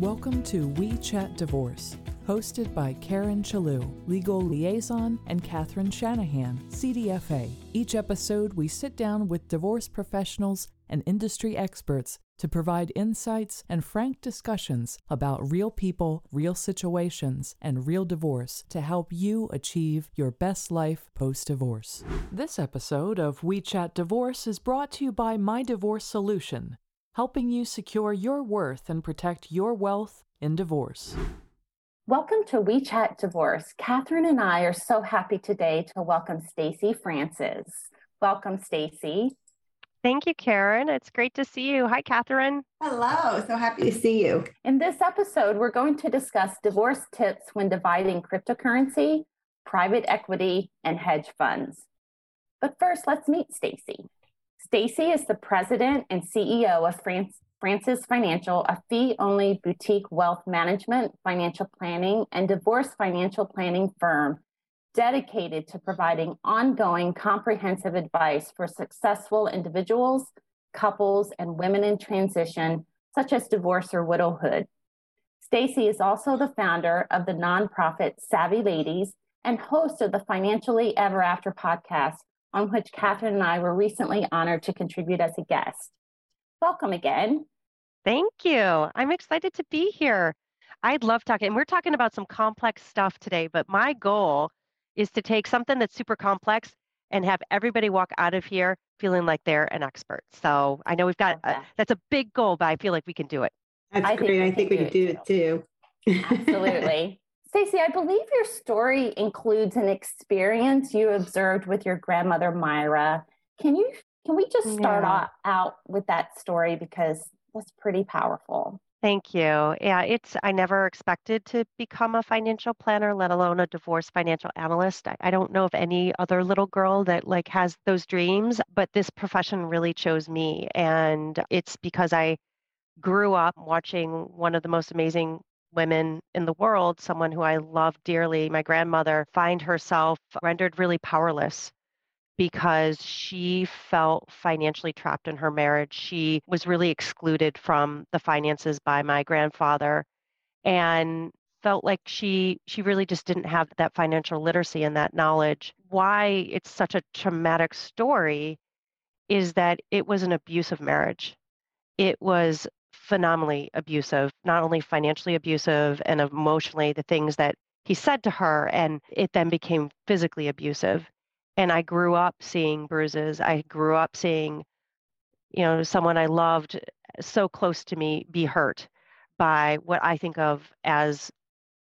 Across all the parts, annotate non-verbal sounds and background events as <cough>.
Welcome to We Chat Divorce, hosted by Karen Chalou, legal liaison, and Katherine Shanahan, CDFA. Each episode, we sit down with divorce professionals and industry experts to provide insights and frank discussions about real people, real situations, and real divorce to help you achieve your best life post divorce. This episode of We Chat Divorce is brought to you by My Divorce Solution, helping you secure your worth and protect your wealth in divorce. Welcome to We Chat Divorce. Catherine and I are so happy today to welcome Stacy Francis. Welcome, Stacy. Thank you, Karen. It's great to see you. Hi, Catherine. Hello. So happy to see you. In this episode, we're going to discuss divorce tips when dividing cryptocurrency, private equity, and hedge funds. But first, let's meet Stacy. Stacy is the president and CEO of Francis Financial, a fee only boutique wealth management, financial planning, and divorce financial planning firm dedicated to providing ongoing comprehensive advice for successful individuals, couples, and women in transition, such as divorce or widowhood. Stacy is also the founder of the nonprofit Savvy Ladies and host of the Financially Ever After podcast, on which Catherine and I were recently honored to contribute as a guest. Welcome again. Thank you. I'm excited to be here. I'd love talking. And we're talking about some complex stuff today, but my goal is to take something that's super complex and have everybody walk out of here feeling like they're an expert. So I know we've got a, that's a big goal, but I feel like we can do it. That's I great. Think I think we can do it too. <laughs> Absolutely. Stacy, I believe your story includes an experience you observed with your grandmother Myra. Can you can we just start yeah. out with that story because that's pretty powerful. Thank you. Yeah, it's I never expected to become a financial planner, let alone a divorce financial analyst. I, I don't know of any other little girl that like has those dreams, but this profession really chose me. And it's because I grew up watching one of the most amazing women in the world, someone who I love dearly, my grandmother, find herself rendered really powerless because she felt financially trapped in her marriage. She was really excluded from the finances by my grandfather and felt like she she really just didn't have that financial literacy and that knowledge. Why it's such a traumatic story is that it was an abusive marriage. It was phenomenally abusive, not only financially abusive and emotionally the things that he said to her and it then became physically abusive and I grew up seeing bruises. I grew up seeing, you know, someone I loved eh, so close to me be hurt by what I think of as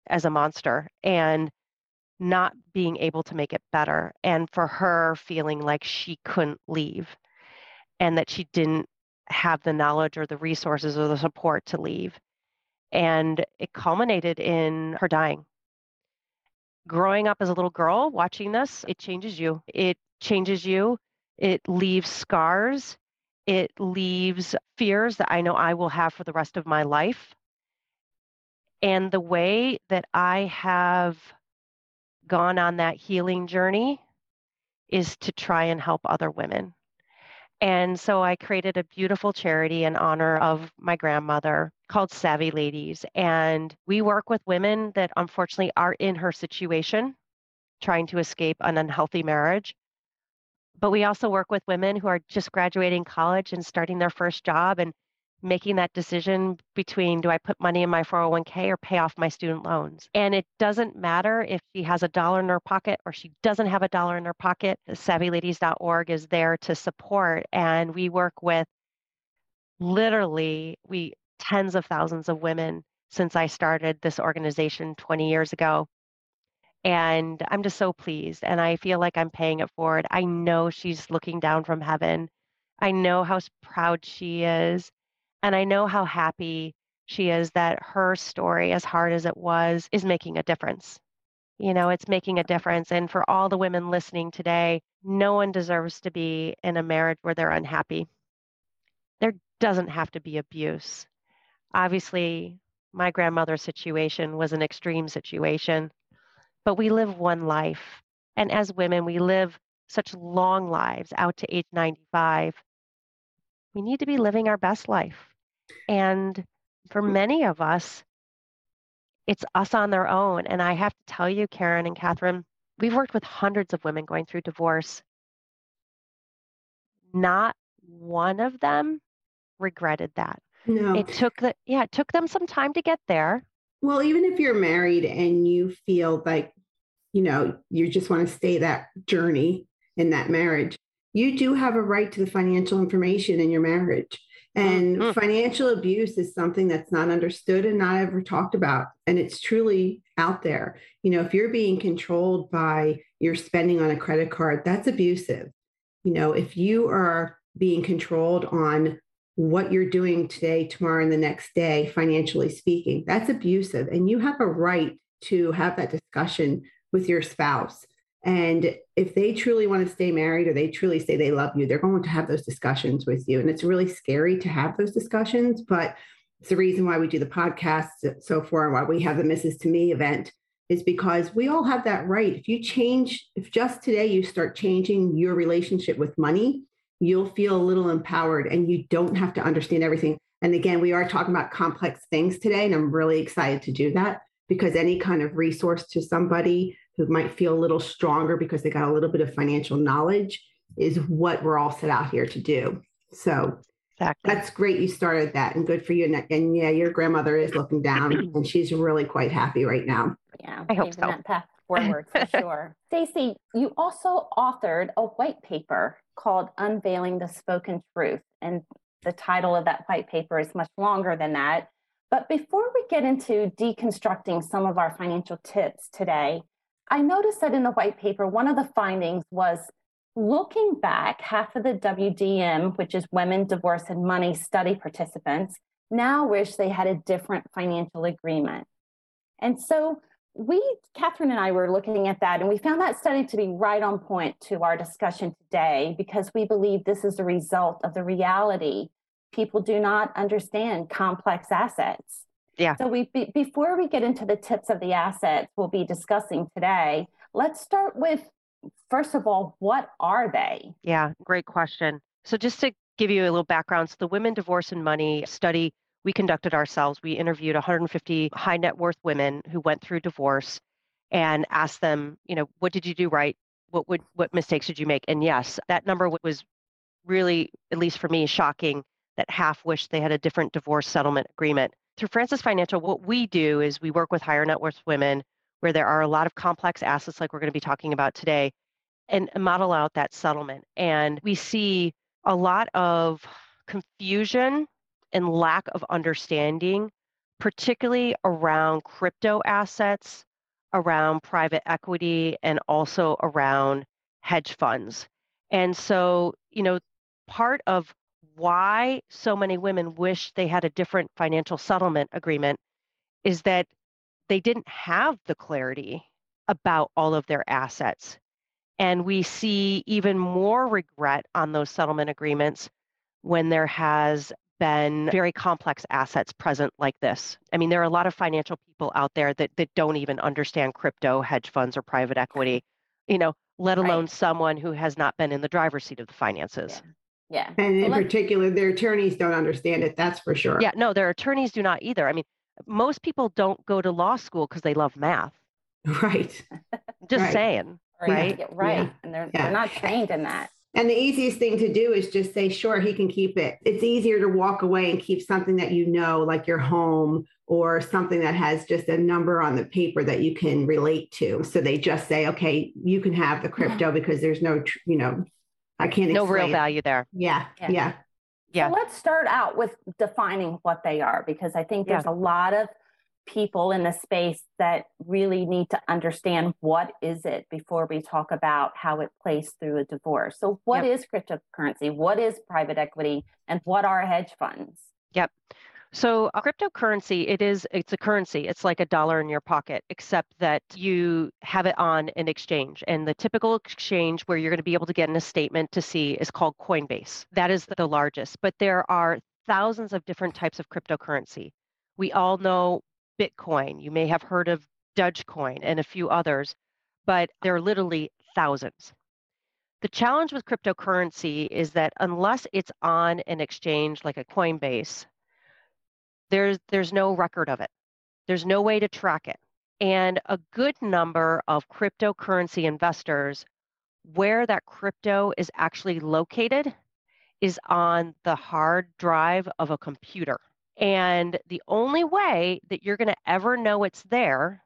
as a monster and not being able to make it better and for her feeling like she couldn't leave and that she didn't have the knowledge or the resources or the support to leave and it culminated in her dying growing up as a little girl watching this, it changes you. It changes you. It leaves scars. It leaves fears that I know I will have for the rest of my life. And the way that I have gone on that healing journey is to try and help other women. And so I created a beautiful charity in honor of my grandmother called Savvy Ladies. And we work with women that unfortunately are in her situation, trying to escape an unhealthy marriage. But we also work with women who are just graduating college and starting their first job and making that decision between do I put money in my 401k or pay off my student loans? And it doesn't matter if she has a dollar in her pocket or she doesn't have a dollar in her pocket. SavvyLadies.org is there to support. And we work with literally we tens of thousands of women since I started this organization 20 years ago. And I'm just so pleased. And I feel like I'm paying it forward. I know she's looking down from heaven. I know how proud she is. And I know how happy she is that her story, as hard as it was, is making a difference. You know, it's making a difference. And for all the women listening today, no one deserves to be in a marriage where they're unhappy. There doesn't have to be abuse. Obviously, my grandmother's situation was an extreme situation, but we live one life. And as women, we live such long lives out to age 95 we need to be living our best life. And For many of us, it's us on their own. And I have to tell you, Karen and Catherine, we've worked with hundreds of women going through divorce. Not one of them regretted that. No. It took the yeah, it took them some time to get there. Well, even if you're married and you feel like, you know, you just want to stay that journey in that marriage, you do have a right to the financial information in your marriage. And mm-hmm. financial abuse is something that's not understood and not ever talked about. And it's truly out there. You know, if you're being controlled by your spending on a credit card, that's abusive. You know, if you are being controlled on what you're doing today, tomorrow, and the next day, financially speaking, that's abusive. And you have a right to have that discussion with your spouse. And if they truly want to stay married or they truly say they love you, they're going to have those discussions with you. And it's really scary to have those discussions, but it's the reason why we do the podcast so far and why we have the Mrs. To Me event is because we all have that right. If you change, if just today you start changing your relationship with money, you'll feel a little empowered and you don't have to understand everything. And again, we are talking about complex things today, and I'm really excited to do that because any kind of resource to somebody who might feel a little stronger because they got a little bit of financial knowledge is what we're all set out here to do. So exactly. that's great you started that and good for you. And, and yeah, your grandmother is looking down <clears throat> and she's really quite happy right now. Yeah, I hope so. that path forward for <laughs> sure. Stacy, you also authored a white paper called Unveiling the Spoken Truth. And the title of that white paper is much longer than that. But before we get into deconstructing some of our financial tips today, I noticed that in the white paper, one of the findings was looking back, half of the WDM, which is Women, Divorce, and Money study participants, now wish they had a different financial agreement. And so we, Catherine and I were looking at that, and we found that study to be right on point to our discussion today because we believe this is a result of the reality. People do not understand complex assets. Yeah. So we be, before we get into the tips of the assets we'll be discussing today, let's start with first of all, what are they? Yeah, great question. So just to give you a little background, so the Women Divorce and Money study we conducted ourselves. We interviewed 150 high net worth women who went through divorce and asked them, you know, what did you do right? What would what mistakes did you make? And yes, that number was really, at least for me, shocking that half wished they had a different divorce settlement agreement. Through Francis Financial, what we do is we work with higher net worth women where there are a lot of complex assets like we're going to be talking about today and model out that settlement. And we see a lot of confusion and lack of understanding, particularly around crypto assets, around private equity, and also around hedge funds. And so, you know, part of why so many women wish they had a different financial settlement agreement is that they didn't have the clarity about all of their assets. And we see even more regret on those settlement agreements when there has been very complex assets present like this. I mean, there are a lot of financial people out there that, that don't even understand crypto, hedge funds, or private equity, you know, let alone right. someone who has not been in the driver's seat of the finances. Yeah. Yeah. And in particular, their attorneys don't understand it. That's for sure. Yeah. No, their attorneys do not either. I mean, most people don't go to law school because they love math. <laughs> Right. Just right. saying. Right. Yeah, right. Yeah. And they're, they're not trained in that. And the easiest thing to do is just say, sure, he can keep it. It's easier to walk away and keep something that you know, like your home or something that has just a number on the paper that you can relate to. So they just say, okay, you can have the crypto because there's no, you know, I can't. No real value there. Yeah. Yeah. Yeah. yeah. So let's start out with defining what they are because I think there's yeah. a lot of people in the space that really need to understand what is it before we talk about how it plays through a divorce. So what yep. is cryptocurrency? What is private equity? And what are hedge funds? Yep. So a cryptocurrency, it is it's a currency. It's like a dollar in your pocket, except that you have it on an exchange. And the typical exchange where you're going to be able to get in a statement to see is called Coinbase. That is the largest. But there are thousands of different types of cryptocurrency. We all know Bitcoin. You may have heard of Dogecoin and a few others, but there are literally thousands. The challenge with cryptocurrency is that unless it's on an exchange like a Coinbase, there's there's no record of it. There's no way to track it. And a good number of cryptocurrency investors where that crypto is actually located is on the hard drive of a computer. And the only way that you're going to ever know it's there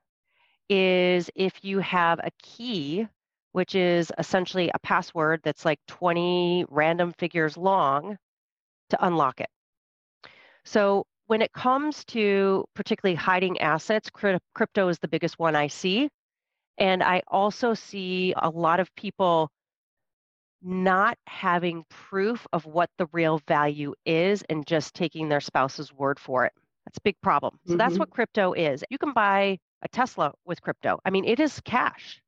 is if you have a key, which is essentially a password that's like 20 random figures long to unlock it. So when it comes to particularly hiding assets, crypto is the biggest one I see. And I also see a lot of people not having proof of what the real value is and just taking their spouse's word for it. That's a big problem. So mm-hmm. that's what crypto is. You can buy a Tesla with crypto. I mean, it is cash.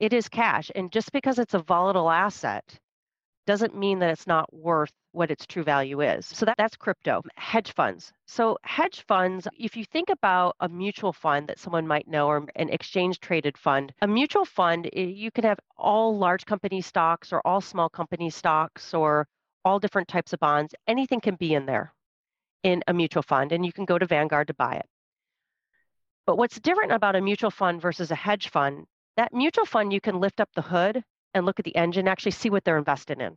It is cash. And just because it's a volatile asset doesn't mean that it's not worth what its true value is. So that, that's crypto, hedge funds. So, hedge funds, if you think about a mutual fund that someone might know or an exchange traded fund, a mutual fund, eh, you can have all large company stocks or all small company stocks or all different types of bonds. Anything can be in there in a mutual fund, and you can go to Vanguard to buy it. But what's different about a mutual fund versus a hedge fund, that mutual fund, you can lift up the hood and look at the engine, actually see what they're invested in.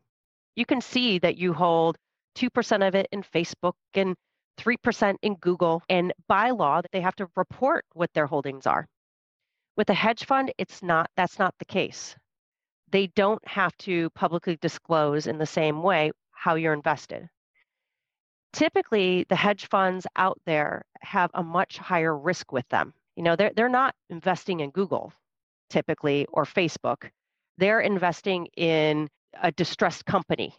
You can see that you hold 2% of it in Facebook and 3% in Google. And by law, they have to report what their holdings are. With a hedge fund, it's not that's not the case. They don't have to publicly disclose in the same way how you're invested. Typically, the hedge funds out there have a much higher risk with them. You know, they're, they're not investing in Google typically or Facebook they're investing in a distressed company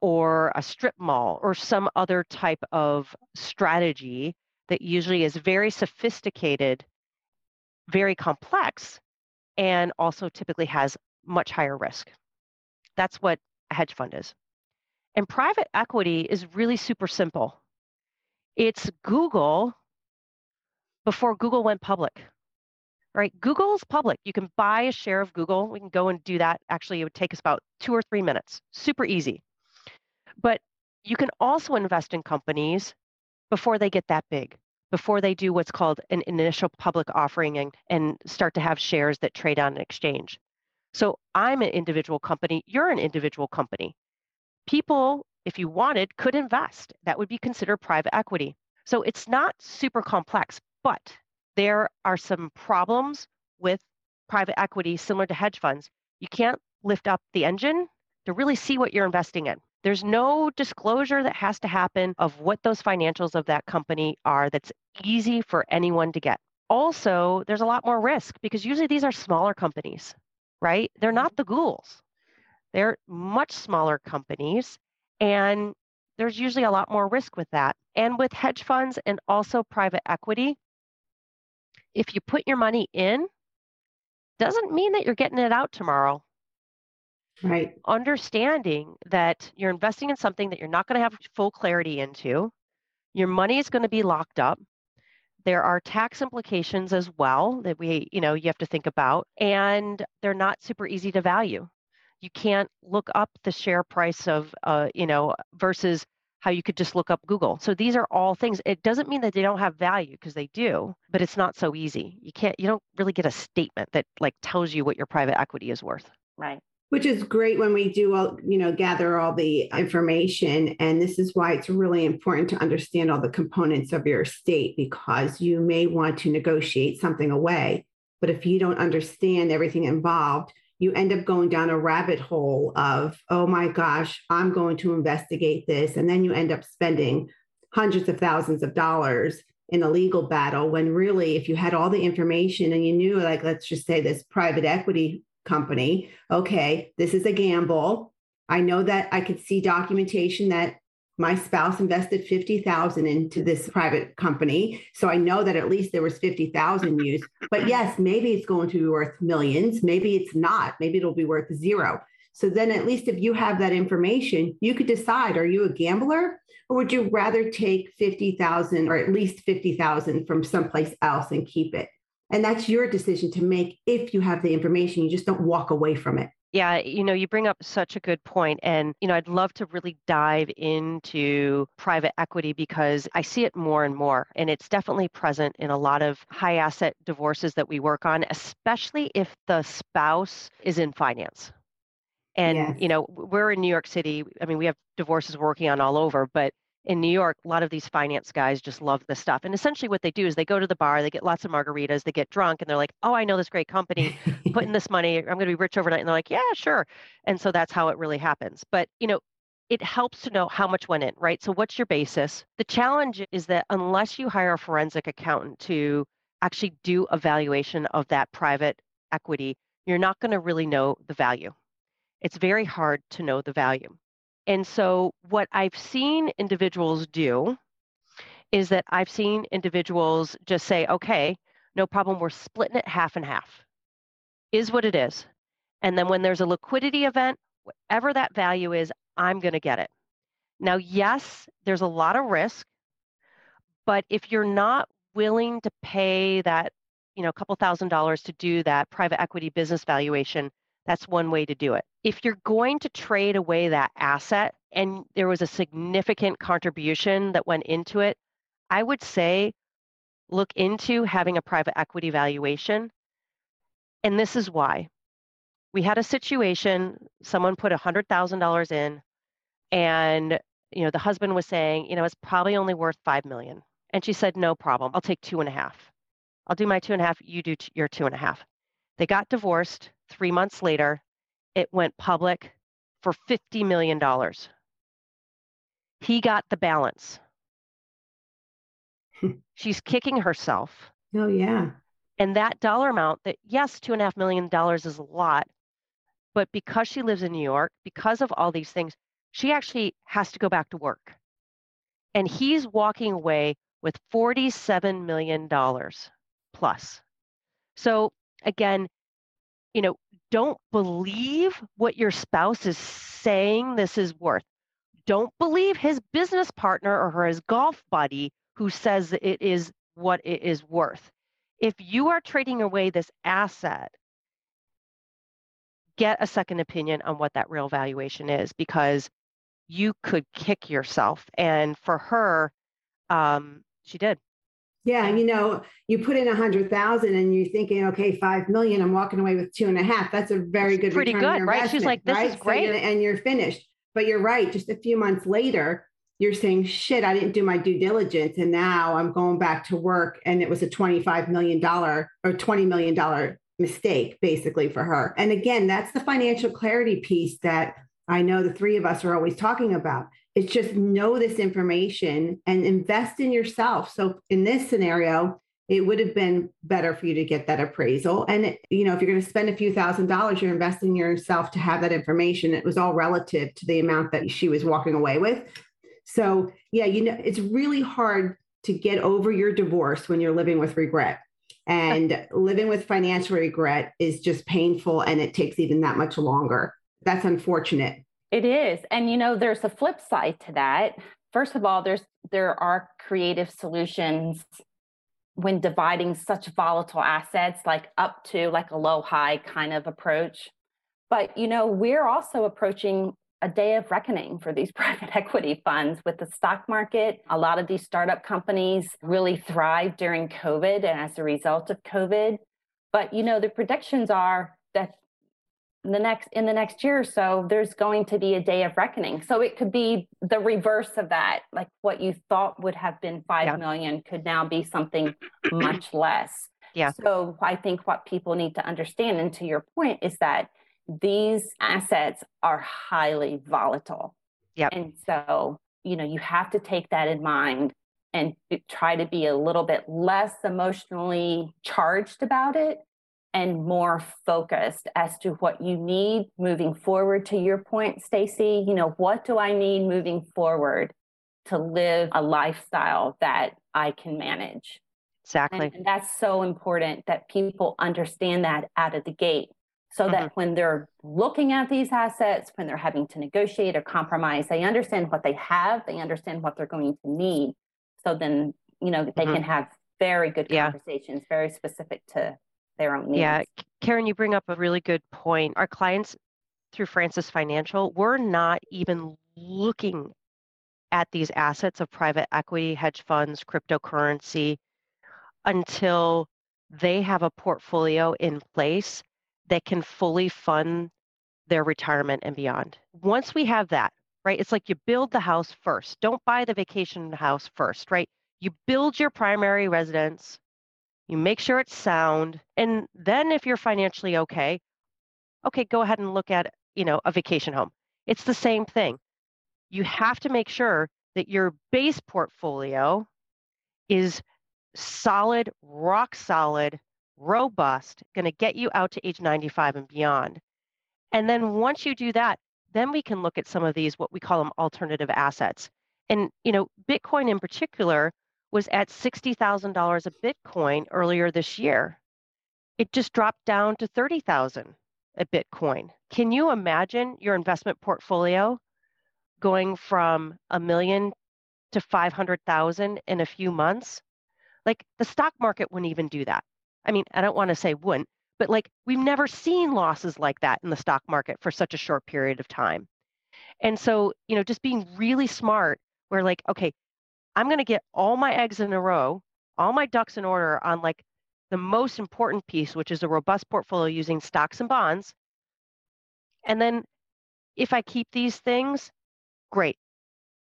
or a strip mall or some other type of strategy that usually is very sophisticated, very complex, and also typically has much higher risk. That's what a hedge fund is. And private equity is really super simple. It's Google before Google went public right? Google's public. You can buy a share of Google. We can go and do that. Actually, it would take us about two or three minutes. Super easy. But you can also invest in companies before they get that big, before they do what's called an initial public offering and, and start to have shares that trade on an exchange. So I'm an individual company, you're an individual company. People, if you wanted, could invest. That would be considered private equity. So it's not super complex, but there are some problems with private equity similar to hedge funds. You can't lift up the engine to really see what you're investing in. There's no disclosure that has to happen of what those financials of that company are that's easy for anyone to get. Also, there's a lot more risk because usually these are smaller companies, right? They're not mm-hmm. the Googles. They're much smaller companies and there's usually a lot more risk with that. And with hedge funds and also private equity, if you put your money in, doesn't mean that you're getting it out tomorrow. Right. Understanding that you're investing in something that you're not going to have full clarity into, your money is going to be locked up. There are tax implications as well that we, you know, you have to think about, and they're not super easy to value. You can't look up the share price of, uh, you know, versus how you could just look up Google. So these are all things. It doesn't mean that they don't have value because they do, but it's not so easy. You can't you don't really get a statement that like tells you what your private equity is worth. Right. Which is great when we do all, you know, gather all the information. And this is why it's really important to understand all the components of your estate because you may want to negotiate something away. But if you don't understand everything involved, you end up going down a rabbit hole of, oh my gosh, I'm going to investigate this. And then you end up spending hundreds of thousands of dollars in a legal battle when really, if you had all the information and you knew, like, let's just say this private equity company, okay, this is a gamble. I know that I could see documentation that my spouse invested 50,000 into this private company. So I know that at least there was 50,000 used. But yes, maybe it's going to be worth millions. Maybe it's not. Maybe it'll be worth zero. So then at least if you have that information, you could decide, are you a gambler or would you rather take 50,000 or at least 50,000 from someplace else and keep it? And that's your decision to make if you have the information. You just don't walk away from it. Yeah, you know, you bring up such a good point. And, you know, I'd love to really dive into private equity because I see it more and more. And it's definitely present in a lot of high asset divorces that we work on, especially if the spouse is in finance. And, yes. you know, we're in New York City. I mean, we have divorces working on all over, but in New York, a lot of these finance guys just love this stuff. And essentially, what they do is they go to the bar, they get lots of margaritas, they get drunk, and they're like, "Oh, I know this great company, putting <laughs> this money. I'm going to be rich overnight." And they're like, "Yeah, sure." And so that's how it really happens. But you know, it helps to know how much went in, right? So what's your basis? The challenge is that unless you hire a forensic accountant to actually do a valuation of that private equity, you're not going to really know the value. It's very hard to know the value. And so, what I've seen individuals do is that I've seen individuals just say, okay, no problem, we're splitting it half and half, is what it is. And then when there's a liquidity event, whatever that value is, I'm going to get it. Now, yes, there's a lot of risk, but if you're not willing to pay that, you know, a couple thousand dollars to do that private equity business valuation, that's one way to do it. If you're going to trade away that asset and there was a significant contribution that went into it, I would say look into having a private equity valuation. And this is why. We had a situation, someone put $100,000 in and you know the husband was saying, you know, it's probably only worth 5 million. And she said, no problem. I'll take two and a half. I'll do my two and a half. You do t- your two and a half. They got divorced. Three months later, it went public for $50 million. He got the balance. Hmm. She's kicking herself. Oh, yeah. And that dollar amount that, yes, two and a half million dollars is a lot, but because she lives in New York, because of all these things, she actually has to go back to work. And he's walking away with $47 million plus. So again, you know, don't believe what your spouse is saying this is worth. Don't believe his business partner or his golf buddy who says it is what it is worth. If you are trading away this asset, get a second opinion on what that real valuation is because you could kick yourself. And for her, um, she did. Yeah, you know, you put in a hundred thousand and you're thinking, okay, five million, I'm walking away with two and a half. That's a very good pretty good, right? She's like, this right? is great. So and you're finished. But you're right, just a few months later, you're saying, shit, I didn't do my due diligence. And now I'm going back to work. And it was a $25 million or $20 million mistake, basically, for her. And again, that's the financial clarity piece that I know the three of us are always talking about. It's just know this information and invest in yourself. So in this scenario, it would have been better for you to get that appraisal. And you know, if you're going to spend a few thousand dollars, you're investing in yourself to have that information. It was all relative to the amount that she was walking away with. So yeah, you know, it's really hard to get over your divorce when you're living with regret. And living with financial regret is just painful and it takes even that much longer that's unfortunate. It is. And you know, there's a flip side to that. First of all, there's there are creative solutions when dividing such volatile assets like up to like a low high kind of approach. But you know, we're also approaching a day of reckoning for these <laughs> private equity funds with the stock market. A lot of these startup companies really thrived during COVID and as a result of COVID. But you know, the predictions are that the next in the next year or so there's going to be a day of reckoning. So it could be the reverse of that like what you thought would have been five yeah. million could now be something much <clears throat> less. Yeah. So i think what people need to understand and to your point is that these assets are highly volatile. Yeah and so you know you have to take that in mind and eh, try to be a little bit less emotionally charged about it and more focused as to what you need moving forward to your point stacy you know what do i need moving forward to live a lifestyle that i can manage exactly and, and that's so important that people understand that out of the gate so mm-hmm. that when they're looking at these assets when they're having to negotiate or compromise they understand what they have they understand what they're going to need so then you know they mm-hmm. can have very good conversations yeah. very specific to their own needs. Yeah, Karen, you bring up a really good point. Our clients through Francis Financial, we're not even looking at these assets of private equity, hedge funds, cryptocurrency until they have a portfolio in place that can fully fund their retirement and beyond. Once we have that, right, it's like you build the house first. Don't buy the vacation house first, right? You build your primary residence, you make sure it's sound, and then if you're financially okay, okay, go ahead and look at, you know, a vacation home. It's the same thing. You have to make sure that your base portfolio is solid, rock solid, robust, going to get you out to age 95 and beyond. And then once you do that, then we can look at some of these, what we call them alternative assets. And, you know, Bitcoin in particular was at $60,000 a Bitcoin earlier this year. It just dropped down to 30,000 a Bitcoin. Can you imagine your investment portfolio going from a million to 500,000 in a few months? Like the stock market wouldn't even do that. I mean, I don't want to say wouldn't, but like we've never seen losses like that in the stock market for such a short period of time. And so, you know, just being really smart, where like, okay, I'm going to get all my eggs in a row, all my ducks in order on like the most important piece, which is a robust portfolio using stocks and bonds. And then if I keep these things, great.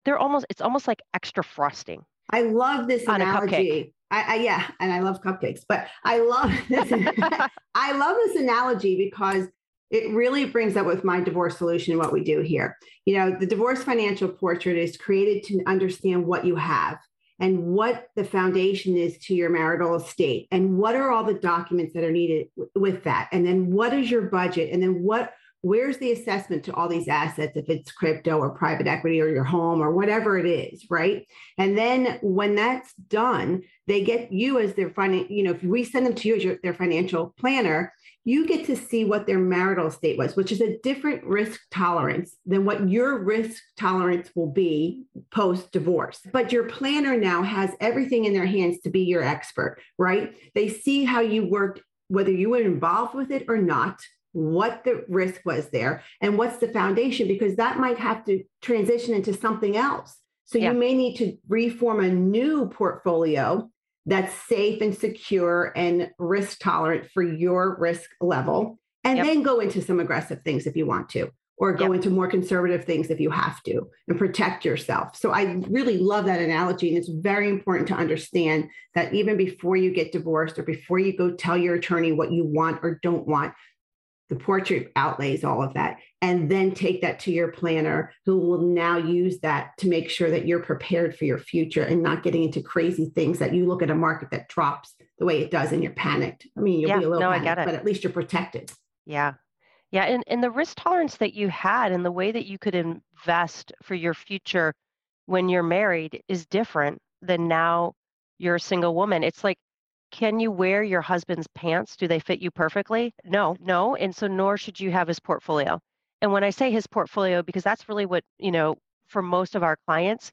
They're almost, it's almost like extra frosting. I love this analogy. I, I, yeah, and I love cupcakes, but I love this. <laughs> <laughs> I love this analogy because it really brings up with my divorce solution what we do here. You know, the divorce financial portrait is created to understand what you have and what the foundation is to your marital estate and what are all the documents that are needed with that and then what is your budget and then what where's the assessment to all these assets if it's crypto or private equity or your home or whatever it is right? And then when that's done they get you as their finance you know if we send them to you as your, their financial planner you get to see what their marital state was which is a different risk tolerance than what your risk tolerance will be post divorce but your planner now has everything in their hands to be your expert right? They see how you worked whether you were involved with it or not what the risk was there and what's the foundation because that might have to transition into something else so yeah. you may need to reform a new portfolio that's safe and secure and risk tolerant for your risk level and yep. then go into some aggressive things if you want to or go yep. into more conservative things if you have to and protect yourself. So I really love that analogy. And it's very important to understand that even before you get divorced or before you go tell your attorney what you want or don't want, the portrait outlays all of that and then take that to your planner who will now use that to make sure that you're prepared for your future and not getting into crazy things that you look at a market that drops the way it does and you're panicked. I mean you'll yeah, be a little no, panicked, I get it. but at least you're protected. Yeah. Yeah and, and the risk tolerance that you had and the way that you could invest for your future when you're married is different than now you're a single woman. It's like can you wear your husband's pants? Do they fit you perfectly? No, no. And so nor should you have his portfolio. And when I say his portfolio, because that's really what, you know, for most of our clients,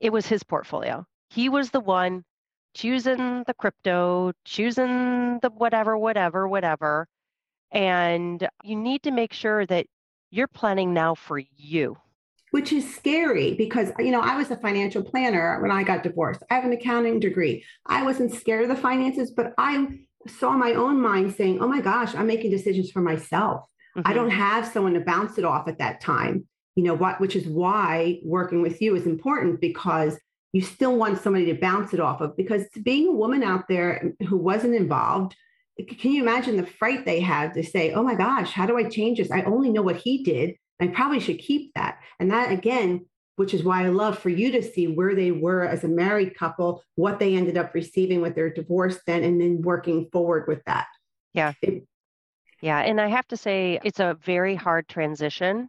it was his portfolio. He was the one choosing the crypto, choosing the whatever, whatever, whatever. And you need to make sure that you're planning now for you which is scary because you know I was a financial planner when I got divorced. I have an accounting degree. I wasn't scared of the finances, but I saw my own mind saying, "Oh my gosh, I'm making decisions for myself. Mm-hmm. I don't have someone to bounce it off at that time." You know what? Which is why working with you is important because you still want somebody to bounce it off of. Because being a woman out there who wasn't involved, can you imagine the fright they had to say, "Oh my gosh, how do I change this? I only know what he did." I probably should keep that. And that again, which is why I love for you to see where they were as a married couple, what they ended up receiving with their divorce then, and then working forward with that. Yeah. It, yeah. And I have to say, it's a very hard transition,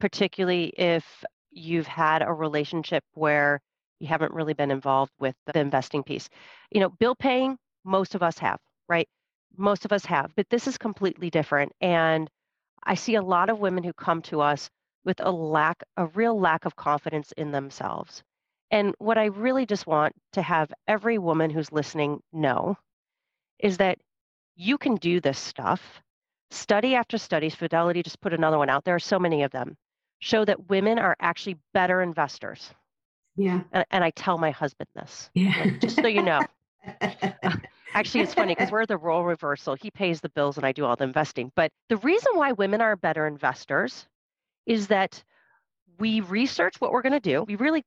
particularly if you've had a relationship where you haven't really been involved with the investing piece. You know, bill paying, most of us have, right? Most of us have, but this is completely different. And I see a lot of women who come to us with a lack, a real lack of confidence in themselves. And what I really just want to have every woman who's listening know is that you can do this stuff. study after study, Fidelity just put another one out. There are so many of them, show that women are actually better investors. Yeah. And, and I tell my husband this, Yeah. like, just so you know. <laughs> <laughs> Uh, Actually, it's funny because <laughs> we're the role reversal. He pays the bills and I do all the investing. But the reason why women are better investors is that we research what we're going to do. We really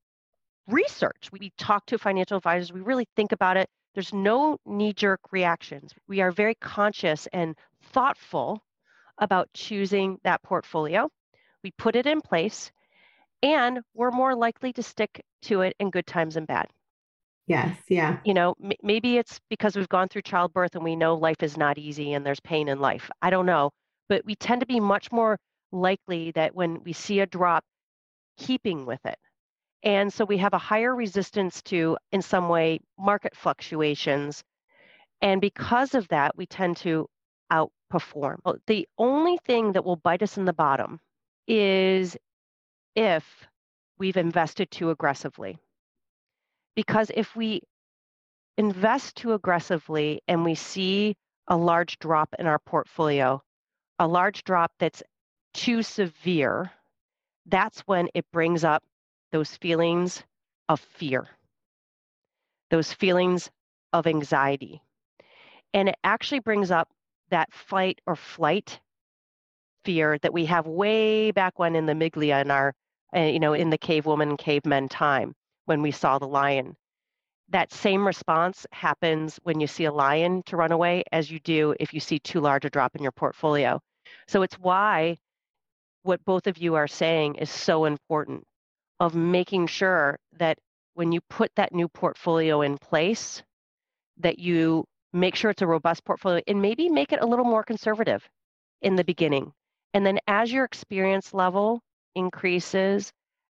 research. We talk to financial advisors. We really think about it. There's no knee jerk reactions. We are very conscious and thoughtful about choosing that portfolio. We put it in place and we're more likely to stick to it in good times and bad. Yes. Yeah. You know, m- maybe it's because we've gone through childbirth and we know life is not easy and there's pain in life. I don't know. But we tend to be much more likely that when we see a drop, keeping with it. And so we have a higher resistance to, in some way, market fluctuations. And because of that, we tend to outperform. The only thing that will bite us in the bottom is if we've invested too aggressively. Because if we invest too aggressively and we see a large drop in our portfolio, a large drop that's too severe, that's when it brings up those feelings of fear, those feelings of anxiety. And it actually brings up that fight or flight fear that we have way back when in the miglia in our, uh, you know, in the cave woman and cavemen time when we saw the lion. That same response happens when you see a lion to run away as you do if you see too large a drop in your portfolio. So it's why what both of you are saying is so important of making sure that when you put that new portfolio in place, that you make sure it's a robust portfolio and maybe make it a little more conservative in the beginning. And then as your experience level increases,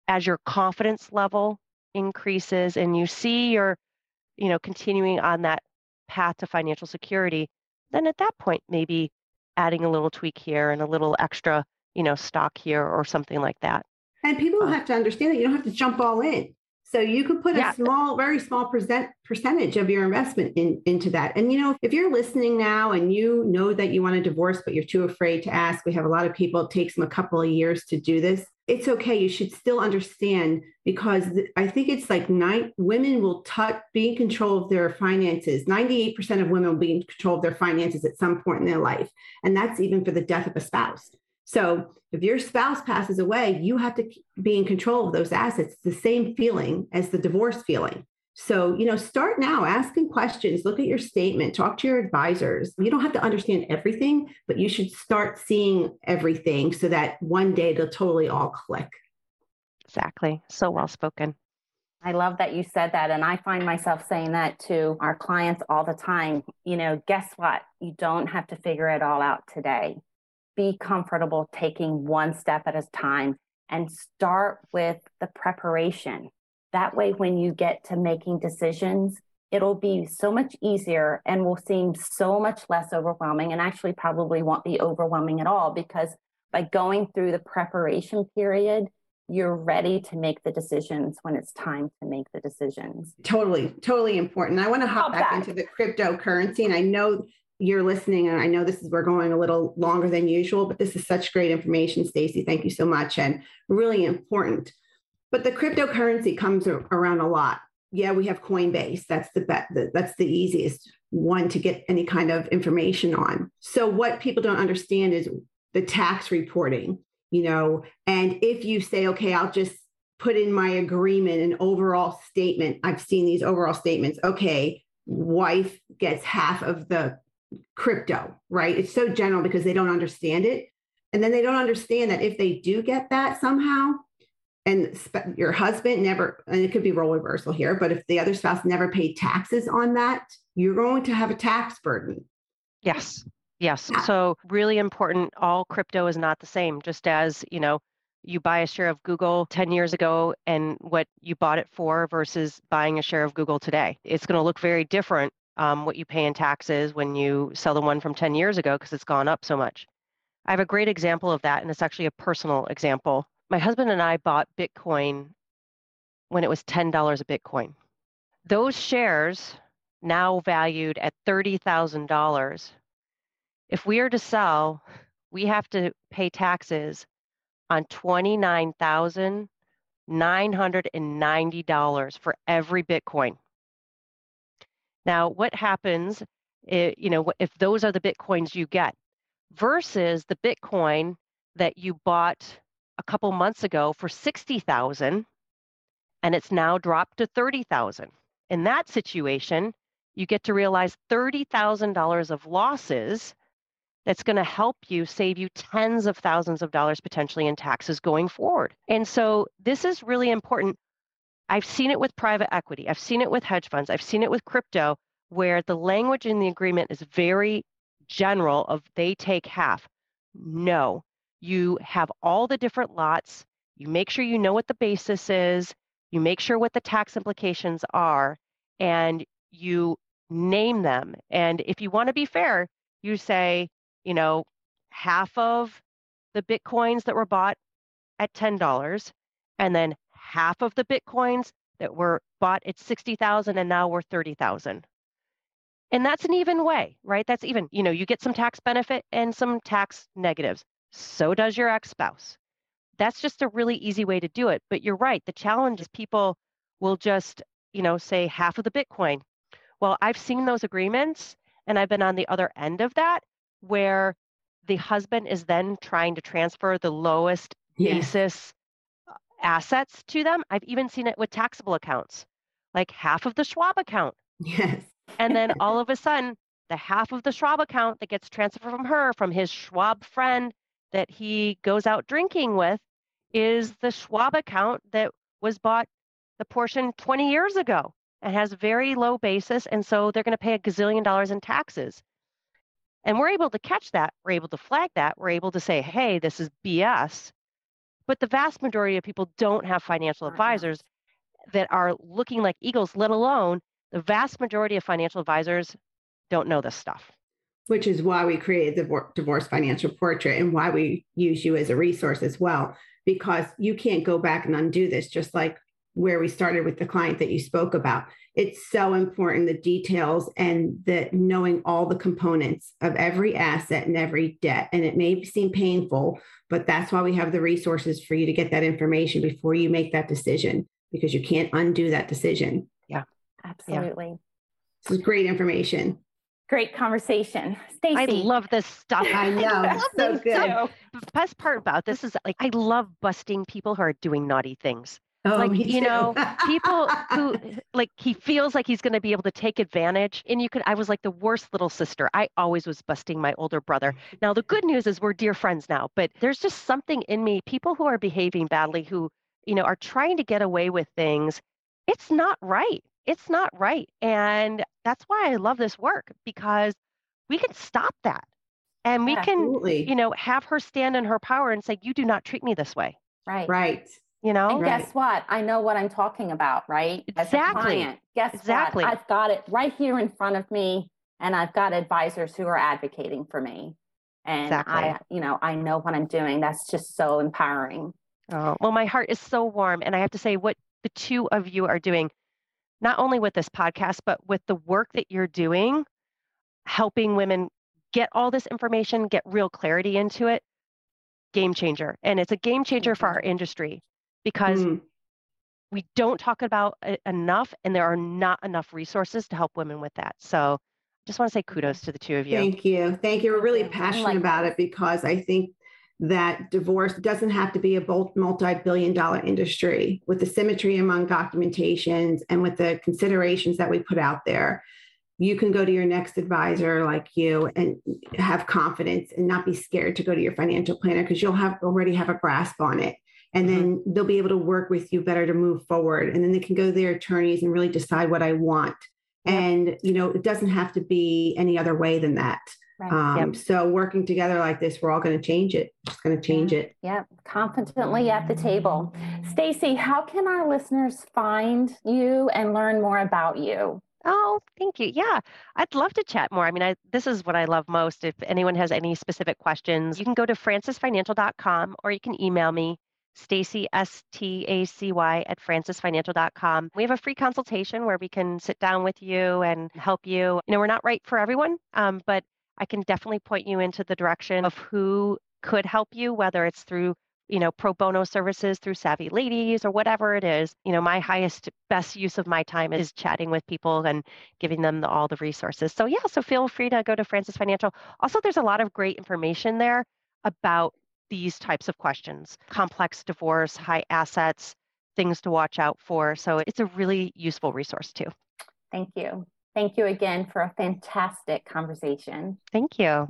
as your confidence level increases and you see your, you know, continuing on that path to financial security, then at that point maybe adding a little tweak here and a little extra, you know, stock here or something like that. And people Uh, have to understand that you don't have to jump all in. So you could put Yeah. a small, very small percent percentage of your investment in, into that. And you know, if you're listening now and you know that you want a divorce, but you're too afraid to ask, we have a lot of people, it takes them a couple of years to do this. It's okay. You should still understand because I think it's like nine women will touch be in control of their finances. 98% of women will be in control of their finances at some point in their life. And that's even for the death of a spouse. So if your spouse passes away, you have to be in control of those assets. It's the same feeling as the divorce feeling. So, you know, start now asking questions, look at your statement, talk to your advisors. You don't have to understand everything, but you should start seeing everything so that one day they'll totally all click. Exactly. So well spoken. I love that you said that. And I find myself saying that to our clients all the time. You know, guess what? You don't have to figure it all out today. Be comfortable taking one step at a time and start with the preparation. That way, when you get to making decisions, it'll be so much easier and will seem so much less overwhelming and actually probably won't be overwhelming at all because by going through the preparation period, you're ready to make the decisions when it's time to make the decisions. Totally, totally important. I want to hop Hop back, back. into the cryptocurrency. And I know you're listening, and I know this is we're going a little longer than usual, but this is such great information, Stacy. Thank you so much. And really important. But the cryptocurrency comes around a lot. Yeah, we have Coinbase. That's the bet. That's the easiest one to get any kind of information on. So what people don't understand is the tax reporting, you know, and if you say, okay, I'll just put in my agreement an overall statement. I've seen these overall statements. Okay, wife gets half of the crypto, right? It's so general because they don't understand it. And then they don't understand that if they do get that somehow, and sp- your husband never, and it could be role reversal here, but if the other spouse never paid taxes on that, you're going to have a tax burden. Yes. Yes. Yeah. So really important. All crypto is not the same. Just as, you know, you buy a share of Google 10 years ago and what you bought it for versus buying a share of Google today. It's going to look very different um, what you pay in taxes when you sell the one from 10 years ago because it's gone up so much. I have a great example of that, and it's actually a personal example. My husband and I bought Bitcoin when it was $10 a Bitcoin. Those shares now valued at $30,000 if we are to sell we have to pay taxes on $29,990 for every Bitcoin. Now, what happens, if, you know, if those are the Bitcoins you get versus the Bitcoin that you bought a couple months ago for 60,000 and it's now dropped to 30,000. In that situation, you get to realize $30,000 of losses that's going to help you save you tens of thousands of dollars potentially in taxes going forward. And so this is really important. I've seen it with private equity, I've seen it with hedge funds, I've seen it with crypto, where the language in the agreement is very general of they take half. No, you have all the different lots. You make sure you know what the basis is. You make sure what the tax implications are, and you name them. And if you want to be fair, you say, you know, half of the Bitcoins that were bought at $10, and then half of the Bitcoins that were bought at 60,000 and now worth 30,000. And that's an even way, right? That's even, you know, you get some tax benefit and some tax negatives. So does your ex spouse. That's just a really easy way to do it. But you're right. The challenge is people will just, you know, say half of the Bitcoin. Well, I've seen those agreements and I've been on the other end of that where the husband is then trying to transfer the lowest basis uh, assets to them. I've even seen it with taxable accounts, like half of the Schwab account. Yes. and then <laughs> all of a sudden, the half of the Schwab account that gets transferred from her, from his Schwab friend that he goes out drinking with, is the Schwab account that was bought the portion 20 years ago and has very low basis. And so they're going to pay a gazillion dollars in taxes. And we're able to catch that. We're able to flag that. We're able to say, hey, this is BS. But the vast majority of people don't have financial mm-hmm. advisors that are looking like eagles, let alone the vast majority of financial advisors don't know this stuff. Which is why we created the Divorce Financial Portrait and why we use you as a resource as well, because you can't go back and undo this, just like where we started with the client that you spoke about. It's so important the details and the knowing all the components of every asset and every debt. And it may seem painful, but that's why we have the resources for you to get that information before you make that decision because you can't undo that decision. Yeah, absolutely. Yeah. This is great information. Great conversation. Stacy. I love this stuff. I know. I so good. The best part about this is like I love busting people who are doing naughty things. Oh, like you know <laughs> people who like he feels like he's going to be able to take advantage and you could i was like the worst little sister i always was busting my older brother now the good news is we're dear friends now but there's just something in me people who are behaving badly who you know are trying to get away with things it's not right it's not right and that's why i love this work because we can stop that and we Absolutely. can you know have her stand in her power and say you do not treat me this way right. Right. you know? And right. guess what? I know what i'm talking about right? Exactly. client, guess exactly. What? i've got it right here in front of me and i've got advisors who are advocating for me and exactly. i you know i know what i'm doing. That's just so empowering. Oh well my heart is so warm and i have to say what the two of you are doing not only with this podcast but with the work that you're doing helping women get all this information get real clarity into it game changer and it's a game changer for our mm-hmm. industry because mm. we don't talk about it enough and there are not enough resources to help women with that. So I just want to say kudos to the two of you. Thank you. Thank you. We're really passionate like about it because I think that divorce doesn't have to be a multi-billion dollar industry with the symmetry among documentations and with the considerations that we put out there. You can go to your next advisor like you and have confidence and not be scared to go to your financial planner because you'll have already have a grasp on it. And mm-hmm. then they'll be able to work with you better to move forward. And then they can go to their attorneys and really decide what i want. And you know it doesn't have to be any other way than that right. um, yep. so working together like this we're all going to change it just going to change it yeah confidently at the table stacy how can our listeners find you and learn more about you Oh, thank you. Yeah, I'd love to chat more. I mean, I, this is what I love most. If anyone has any specific questions, you can go to francisfinancial.com or you can email me, Stacy, S T A C Y, at francisfinancial.com. We have a free consultation where we can sit down with you and help you. You know, we're not right for everyone, um, but I can definitely point you into the direction of who could help you, whether it's through you know, pro bono services through Savvy Ladies or whatever it is. You know, my highest, best use of my time is chatting with people and giving them the, all the resources. So, yeah, so feel free to go to Francis Financial. Also, there's a lot of great information there about these types of questions complex divorce, high assets, things to watch out for. So, it's a really useful resource too. Thank you. Thank you again for a fantastic conversation. Thank you.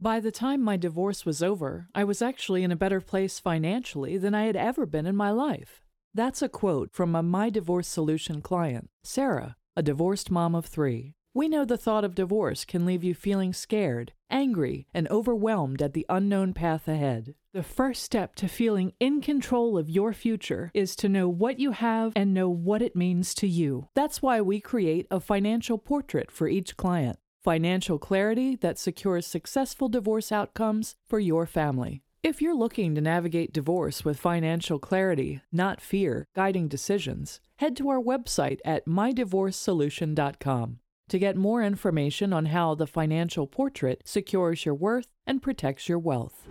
By the time my divorce was over, I was actually in a better place financially than I had ever been in my life. That's a quote from a My Divorce Solution client, Sarah, a divorced mom of three. We know the thought of divorce can leave you feeling scared, angry, and overwhelmed at the unknown path ahead. The first step to feeling in control of your future is to know what you have and know what it means to you. That's why we create a financial portrait for each client financial clarity that secures successful divorce outcomes for your family. If you're looking to navigate divorce with financial clarity, not fear, guiding decisions, head to our website at mydivorcesolution.com to get more information on how the financial portrait secures your worth and protects your wealth.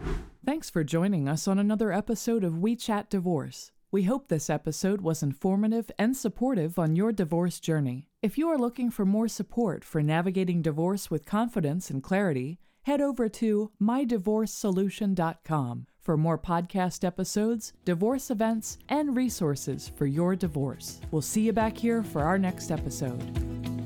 Thanks for joining us on another episode of We Chat Divorce. We hope this episode was informative and supportive on your divorce journey. If you are looking for more support for navigating divorce with confidence and clarity, head over to mydivorcesolution.com for more podcast episodes, divorce events, and resources for your divorce. We'll see you back here for our next episode.